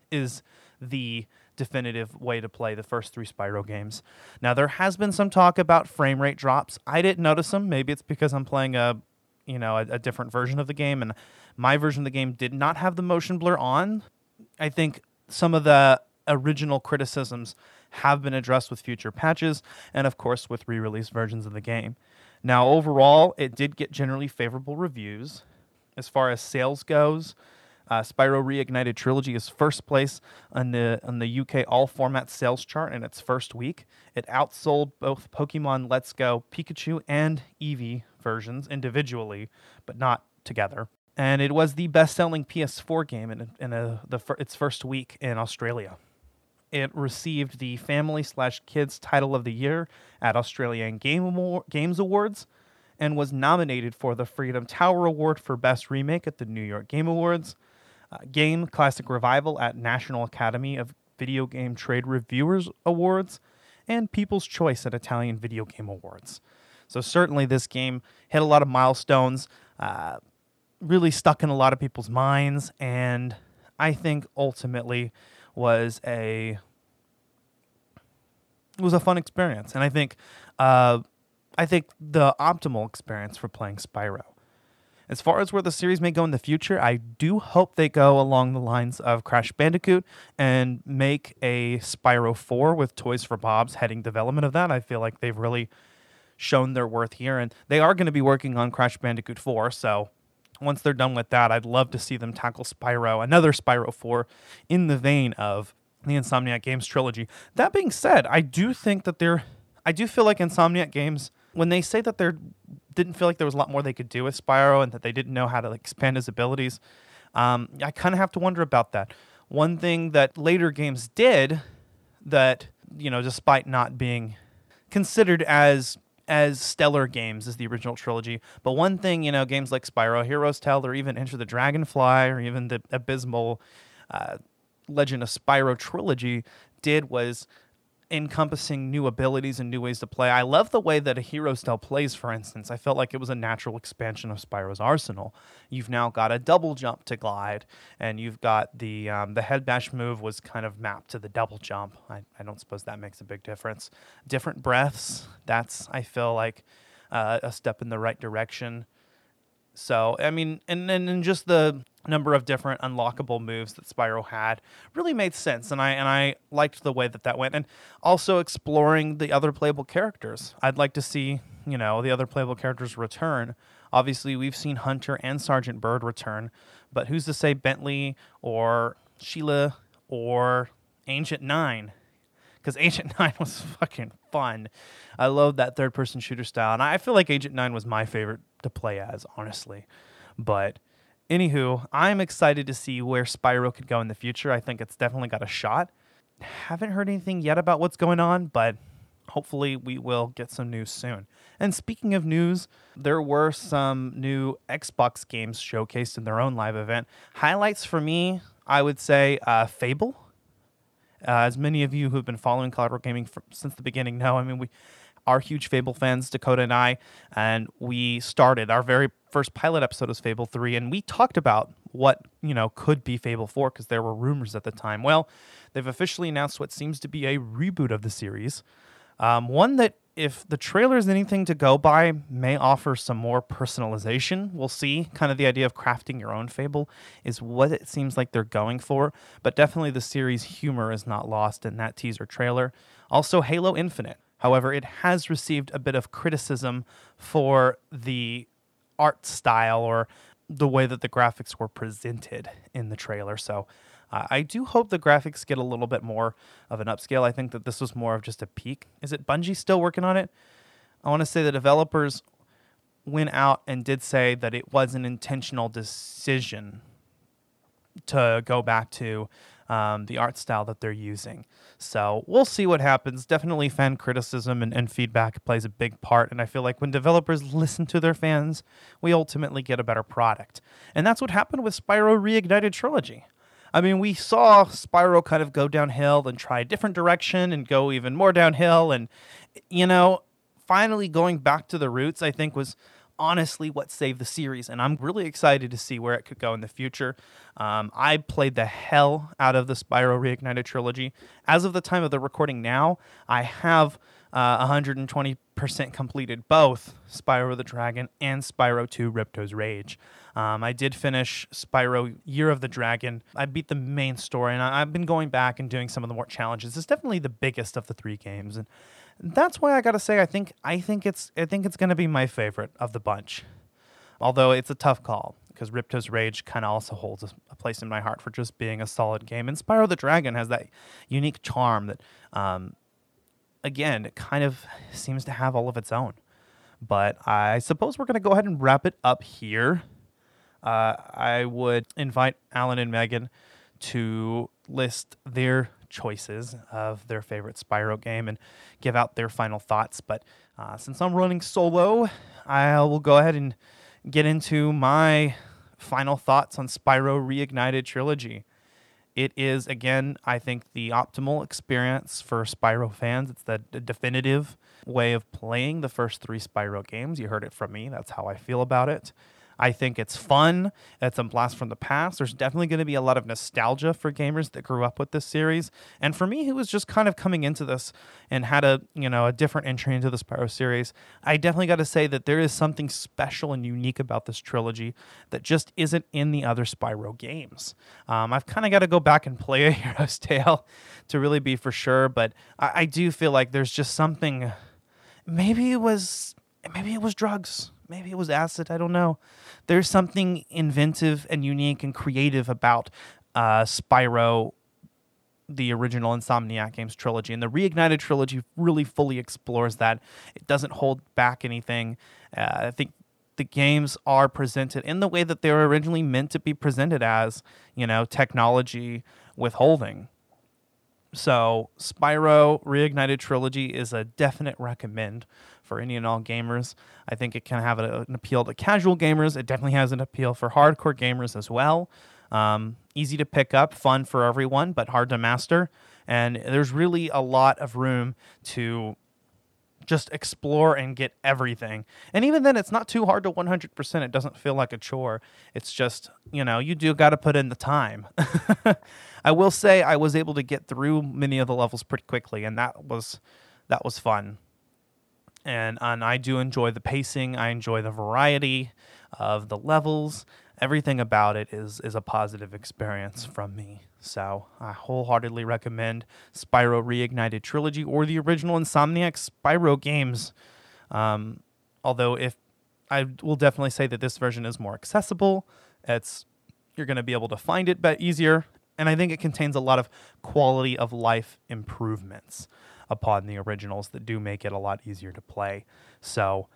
is the definitive way to play the first three Spyro games. Now there has been some talk about frame rate drops. I didn't notice them. Maybe it's because I'm playing a you know a, a different version of the game, and my version of the game did not have the motion blur on. I think some of the original criticisms have been addressed with future patches, and of course with re-release versions of the game. Now overall, it did get generally favorable reviews. As far as sales goes, uh, Spyro Reignited Trilogy is first place on the on the UK all format sales chart in its first week. It outsold both Pokemon Let's Go Pikachu and Eevee versions individually, but not together. And it was the best-selling PS4 game in, in a, the, its first week in Australia. It received the Family slash Kids Title of the Year at Australian Game Games Awards and was nominated for the Freedom Tower Award for Best Remake at the New York Game Awards uh, Game Classic Revival at National Academy of Video Game Trade Reviewers Awards, and People's Choice at Italian Video Game Awards. So certainly this game hit a lot of milestones, uh, really stuck in a lot of people's minds, and I think ultimately was a it was a fun experience. And I think uh, I think the optimal experience for playing Spyro. As far as where the series may go in the future, I do hope they go along the lines of Crash Bandicoot and make a Spyro 4 with Toys for Bob's heading development of that. I feel like they've really shown their worth here, and they are going to be working on Crash Bandicoot 4, so once they're done with that, I'd love to see them tackle Spyro, another Spyro 4, in the vein of the Insomniac Games trilogy. That being said, I do think that they're, I do feel like Insomniac Games, when they say that they're didn't feel like there was a lot more they could do with Spyro and that they didn't know how to like, expand his abilities. Um, I kind of have to wonder about that. One thing that later games did that, you know, despite not being considered as as stellar games as the original trilogy. But one thing, you know, games like Spyro Hero's Tail, or even Enter the Dragonfly, or even the abysmal uh, Legend of Spyro trilogy did was encompassing new abilities and new ways to play. I love the way that a Hero's Tail plays, for instance. I felt like it was a natural expansion of Spyro's arsenal. You've now got a double jump to glide, and you've got the um, the head bash move was kind of mapped to the double jump. I, I don't suppose that makes a big difference. Different breaths, that's, I feel like, uh, a step in the right direction. So I mean, and then and just the number of different unlockable moves that Spyro had really made sense, and I and I liked the way that that went, and also exploring the other playable characters. I'd like to see you know the other playable characters return. Obviously, we've seen Hunter and Sergeant Byrd return, but who's to say Bentley or Sheila or Agent Nine? Because Agent Nine was fucking fun. I love that third person shooter style, and I feel like Agent Nine was my favorite to play as, honestly. But anywho, I'm excited to see where Spyro could go in the future. I think it's definitely got a shot. Haven't heard anything yet about what's going on, but hopefully we will get some news soon. And speaking of news, there were some new Xbox games showcased in their own live event. Highlights for me, I would say uh, Fable. Uh, as many of you who've been following Collateral Gaming since the beginning know, I mean, we are huge Fable fans, Dakota and I, and we started our very first pilot episode was Fable 3, and we talked about what, you know, could be Fable 4 because there were rumors at the time. Well, they've officially announced what seems to be a reboot of the series. Um, one that, if the trailer is anything to go by, may offer some more personalization. We'll see. Kind of the idea of crafting your own Fable is what it seems like they're going for, but definitely the series humor is not lost in that teaser trailer. Also, Halo Infinite. However, it has received a bit of criticism for the art style or the way that the graphics were presented in the trailer. So uh, I do hope the graphics get a little bit more of an upscale. I think that this was more of just a peak. Is it Bungie still working on it? I want to say the developers went out and did say that it was an intentional decision to go back to um, the art style that they're using. So we'll see what happens. Definitely fan criticism and, and feedback plays a big part. And I feel like when developers listen to their fans, we ultimately get a better product. And that's what happened with Spyro Reignited Trilogy. I mean, we saw Spyro kind of go downhill and try a different direction and go even more downhill. And, you know, finally going back to the roots, I think was honestly what saved the series, and I'm really excited to see where it could go in the future. Um, I played the hell out of the Spyro Reignited trilogy. As of the time of the recording now, I have uh, 120% completed both Spyro the Dragon and Spyro 2 Ripto's Rage. Um, I did finish Spyro Year of the Dragon. I beat the main story, and I, have been going back and doing some of the more challenges. It's definitely the biggest of the three games, and that's why I gotta say I think I think it's I think it's gonna be my favorite of the bunch. Although it's a tough call because Ripto's Rage kind of also holds a, a, place in my heart for just being a solid game. And Spyro the Dragon has that unique charm that, um, again, it kind of seems to have all of its own. But I suppose we're to go ahead and wrap it up here. Uh, I would invite Alan and Megan to list their choices of their favorite Spyro game and give out their final thoughts. But uh, since I'm running solo, I will go ahead and get into my final thoughts on Spyro Reignited Trilogy. It is, again, I think, the optimal experience for Spyro fans. It's the definitive way of playing the first three Spyro games. You heard it from me. That's how I feel about it. I think it's fun. It's a blast from the past. There's definitely going to be a lot of nostalgia for gamers that grew up with this series. And for me, who was just kind of coming into this and had a you know a different entry into the Spyro series, I definitely got to say that there is something special and unique about this trilogy that just isn't in the other Spyro games. Um, I've kind of got to go back and play a Hero's Tail to really be for sure, but I, I do feel like there's just something. Maybe it was maybe it was drugs maybe it was acid. I don't know. There's something inventive and unique and creative about uh, Spyro, the original Insomniac Games trilogy, and the Reignited trilogy really fully explores that. It doesn't hold back anything. Uh, I think the games are presented in the way that they were originally meant to be presented as, you know, technology withholding. So, Spyro Reignited Trilogy is a definite recommend for any and all gamers. I think it can have a, an appeal to casual gamers. It definitely has an appeal for hardcore gamers as well. Um, easy to pick up, fun for everyone, but hard to master. And there's really a lot of room to just explore and get everything. And even then, it's not too hard to 100%. It doesn't feel like a chore. It's just, you know, you do got to put in the time. I will say I was able to get through many of the levels pretty quickly, and that was that was fun. And and I do enjoy the pacing. I enjoy the variety of the levels. Everything about it is is a positive experience from me. So I wholeheartedly recommend Spyro Reignited Trilogy or the original Insomniac Spyro games. Um, although if I will definitely say that this version is more accessible. It's you're going to be able to find it but easier and I think it contains a lot of quality of life improvements upon the originals that do make it a lot easier to play. So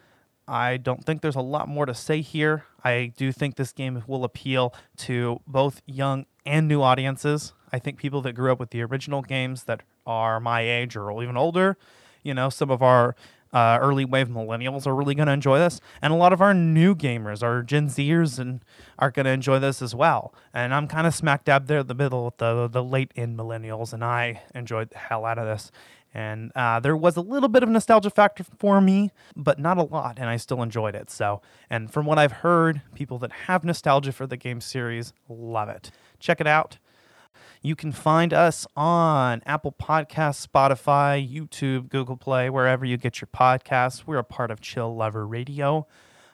I don't think there's a lot more to say here. I do think this game will appeal to both young and new audiences. I think people that grew up with the original games that are my age or even older, you know, some of our uh, early wave millennials are really going to enjoy this, and a lot of our new gamers, our Gen Zers, and are going to enjoy this as well. And I'm kind of smack dab there in the middle with the the late in millennials, and I enjoyed the hell out of this. And uh, there was a little bit of nostalgia factor for me, but not a lot, and I still enjoyed it. So, and from what I've heard, people that have nostalgia for the game series love it. Check it out. You can find us on Apple Podcasts, Spotify, YouTube, Google Play, wherever you get your podcasts. We're a part of Chill Lover Radio.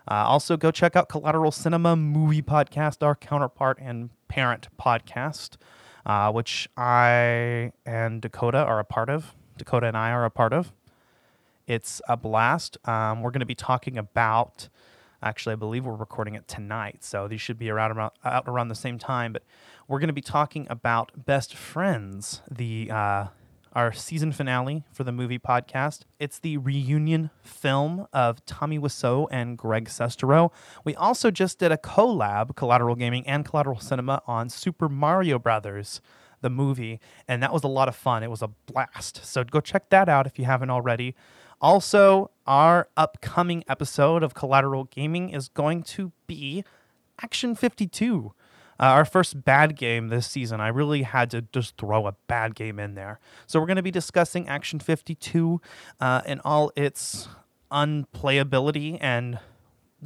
Uh, also, go check out Collateral Cinema Movie Podcast, our counterpart and parent podcast, uh, which I and Dakota are a part of. Dakota and I are a part of. It's a blast. Um, we're going to be talking about. Actually, I believe we're recording it tonight, so these should be around, around out around the same time. But we're going to be talking about Best Friends, the uh, our season finale for the movie podcast. It's the reunion film of Tommy Wiseau and Greg Sestero. We also just did a collab, Collateral Gaming and Collateral Cinema, on Super Mario Brothers, the movie, and that was a lot of fun. It was a blast. So go check that out if you haven't already. Also, our upcoming episode of Collateral Gaming is going to be Action 52. Uh, our first bad game this season, I really had to just throw a bad game in there. So we're going to be discussing Action 52 uh, in all its unplayability and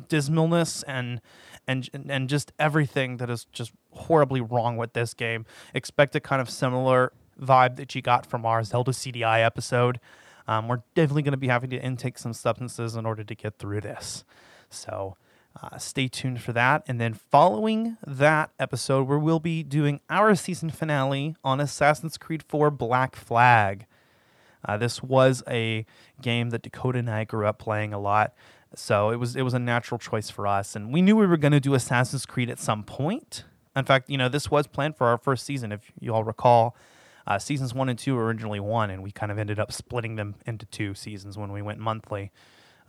dismalness and and and just everything that is just horribly wrong with this game. Expect a kind of similar vibe that you got from our Zelda CDI episode. Um, we're definitely going to be having to intake some substances in order to get through this. So uh, stay tuned for that. And then following that episode, where we'll be doing our season finale on Assassin's Creed 4 Black Flag. Uh, this was a game that Dakota and I grew up playing a lot, so it was it was a natural choice for us. And we knew we were going to do Assassin's Creed at some point. In fact, you know, this was planned for our first season, if you all recall. Uh, seasons one and two were originally one, and we kind of ended up splitting them into two seasons when we went monthly,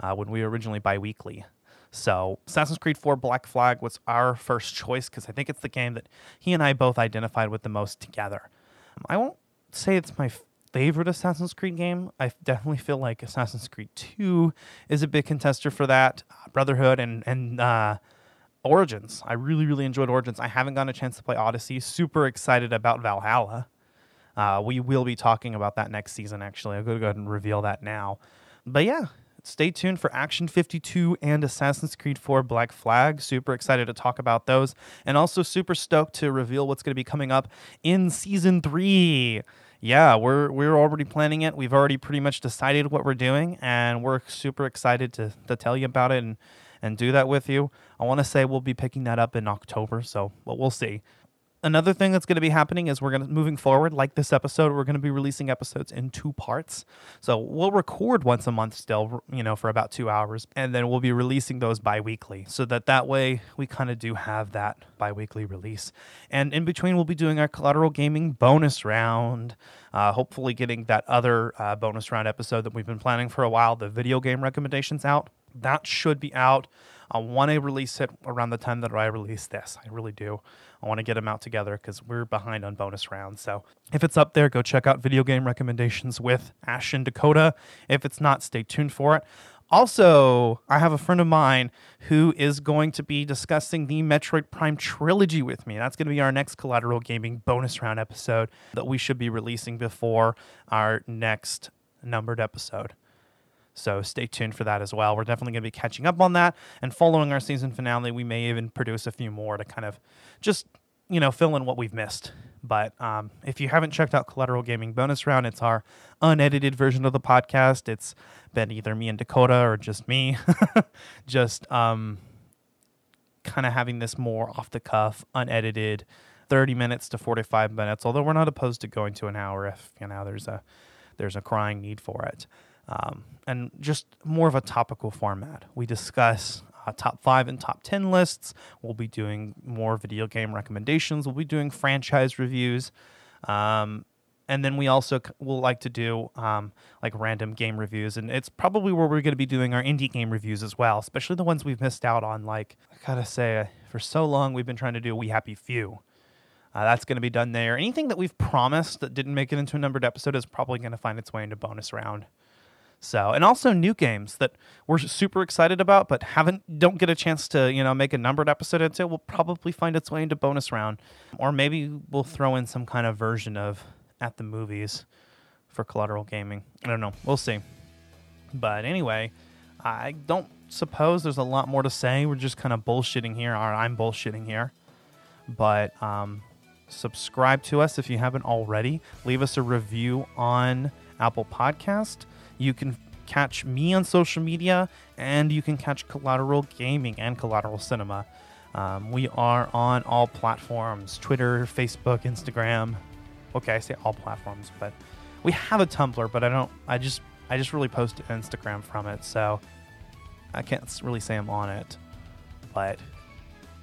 uh, when we were originally bi-weekly. So Assassin's Creed 4 Black Flag was our first choice because I think it's the game that he and I both identified with the most together. I won't say it's my favorite Assassin's Creed game. I definitely feel like Assassin's Creed 2 is a big contester for that. Uh, Brotherhood and and uh, Origins. I really really enjoyed Origins. I haven't gotten a chance to play Odyssey. Super excited about Valhalla. Uh, we will be talking about that next season. Actually, to go ahead and reveal that now. But yeah, stay tuned for Action 52 and Assassin's Creed 4 Black Flag. Super excited to talk about those. And also super stoked to reveal what's going to be coming up in season three. Yeah, we're we're already planning it. We've already pretty much decided what we're doing, and we're super excited to, to tell you about it and, and do that with you. I want to say we'll be picking that up in October, so but we'll see another thing that's going to be happening is we're going to moving forward like this episode we're going to be releasing episodes in two parts so we'll record once a month still you know for about two hours and then we'll be releasing those bi-weekly so that that way we kind of do have that bi-weekly release and in between we'll be doing our collateral gaming bonus round uh, hopefully getting that other uh, bonus round episode that we've been planning for a while the video game recommendations out that should be out I want to release it around the time that I release this. I really do. I want to get them out together because we're behind on bonus rounds. So if it's up there, go check out video game recommendations with Ash and Dakota. If it's not, stay tuned for it. Also, I have a friend of mine who is going to be discussing the Metroid Prime trilogy with me. That's going to be our next Collateral Gaming bonus round episode that we should be releasing before our next numbered episode. So stay tuned for that as well. We're definitely going to be catching up on that. And following our season finale, we may even produce a few more to kind of just, you know, fill in what we've missed. But um, if you haven't checked out Collateral Gaming Bonus Round, it's our unedited version of the podcast. It's been either me and Dakota or just me, just um, kind of having this more off the cuff, unedited, 30 minutes to 45 minutes. Although we're not opposed to going to an hour if you know there's a there's a crying need for it um, and just more of a topical format. We discuss uh, top five and top 10 lists. We'll be doing more video game recommendations. We'll be doing franchise reviews. Um, and then we also will like to do um, like random game reviews. And it's probably where we're going to be doing our indie game reviews as well, especially the ones we've missed out on. Like, I gotta say, for so long, we've been trying to do We Happy Few. Uh, that's going to be done there. Anything that we've promised that didn't make it into a numbered episode is probably going to find its way into bonus round. So, and also new games that we're super excited about, but haven't don't get a chance to you know make a numbered episode into. It will probably find its way into bonus round, or maybe we'll throw in some kind of version of at the movies for collateral gaming. I don't know. We'll see. But anyway, I don't suppose there's a lot more to say. We're just kind of bullshitting here, or I'm bullshitting here. But um, subscribe to us if you haven't already. Leave us a review on Apple Podcast. You can catch me on social media, and you can catch Collateral Gaming and Collateral Cinema. Um, we are on all platforms Twitter, Facebook, Instagram. Okay, I say all platforms, but we have a Tumblr, but I don't, I just, I just really post Instagram from it, so I can't really say I'm on it. But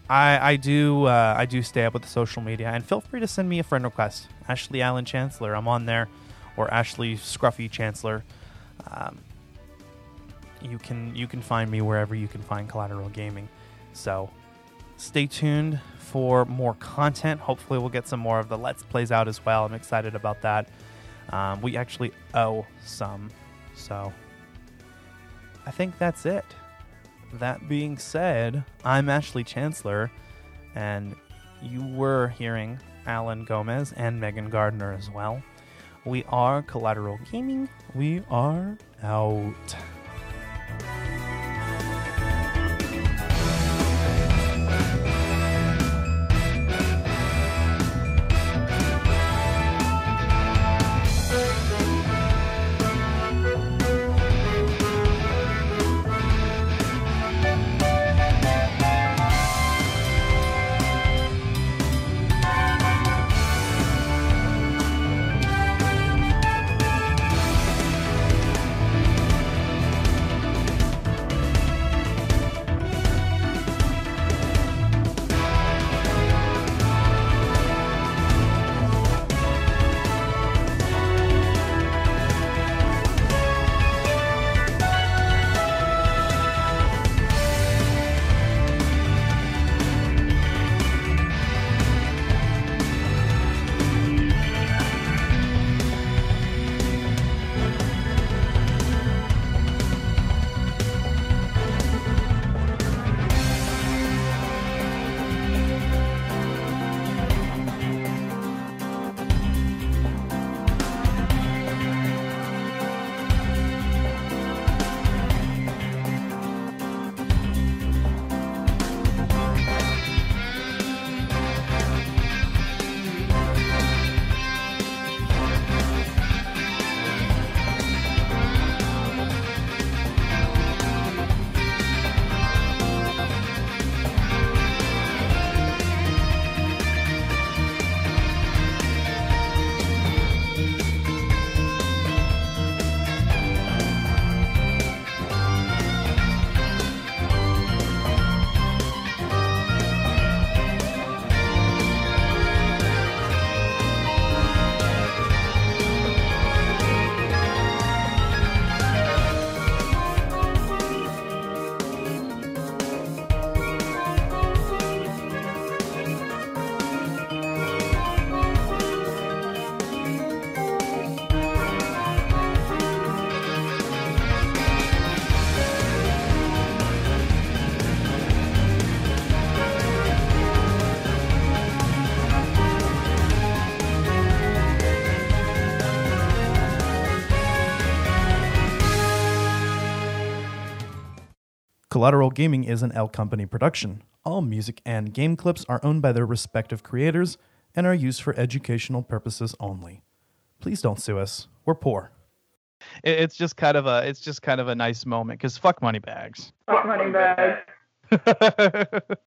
I, I do, uh, I do stay up with the social media, and feel free to send me a friend request. Ashley Allen Chancellor, I'm on there, or Ashley Scruffy Chancellor. Um, you can you can find me wherever you can find Collateral Gaming. So stay tuned for more content. Hopefully, we'll get some more of the Let's Plays out as well. I'm excited about that. Um, we actually owe some, so I think that's it. That being said, I'm Ashley Chancellor, and you were hearing Alan Gomez and Megan Gardner as well. We are Collateral Gaming. We are out. Collateral Gaming is an L Company production. All music and game clips are owned by their respective creators and are used for educational purposes only. Please don't sue us. We're poor. It's just kind of a it's just kind of a nice moment because fuck money bags. Fuck money bags.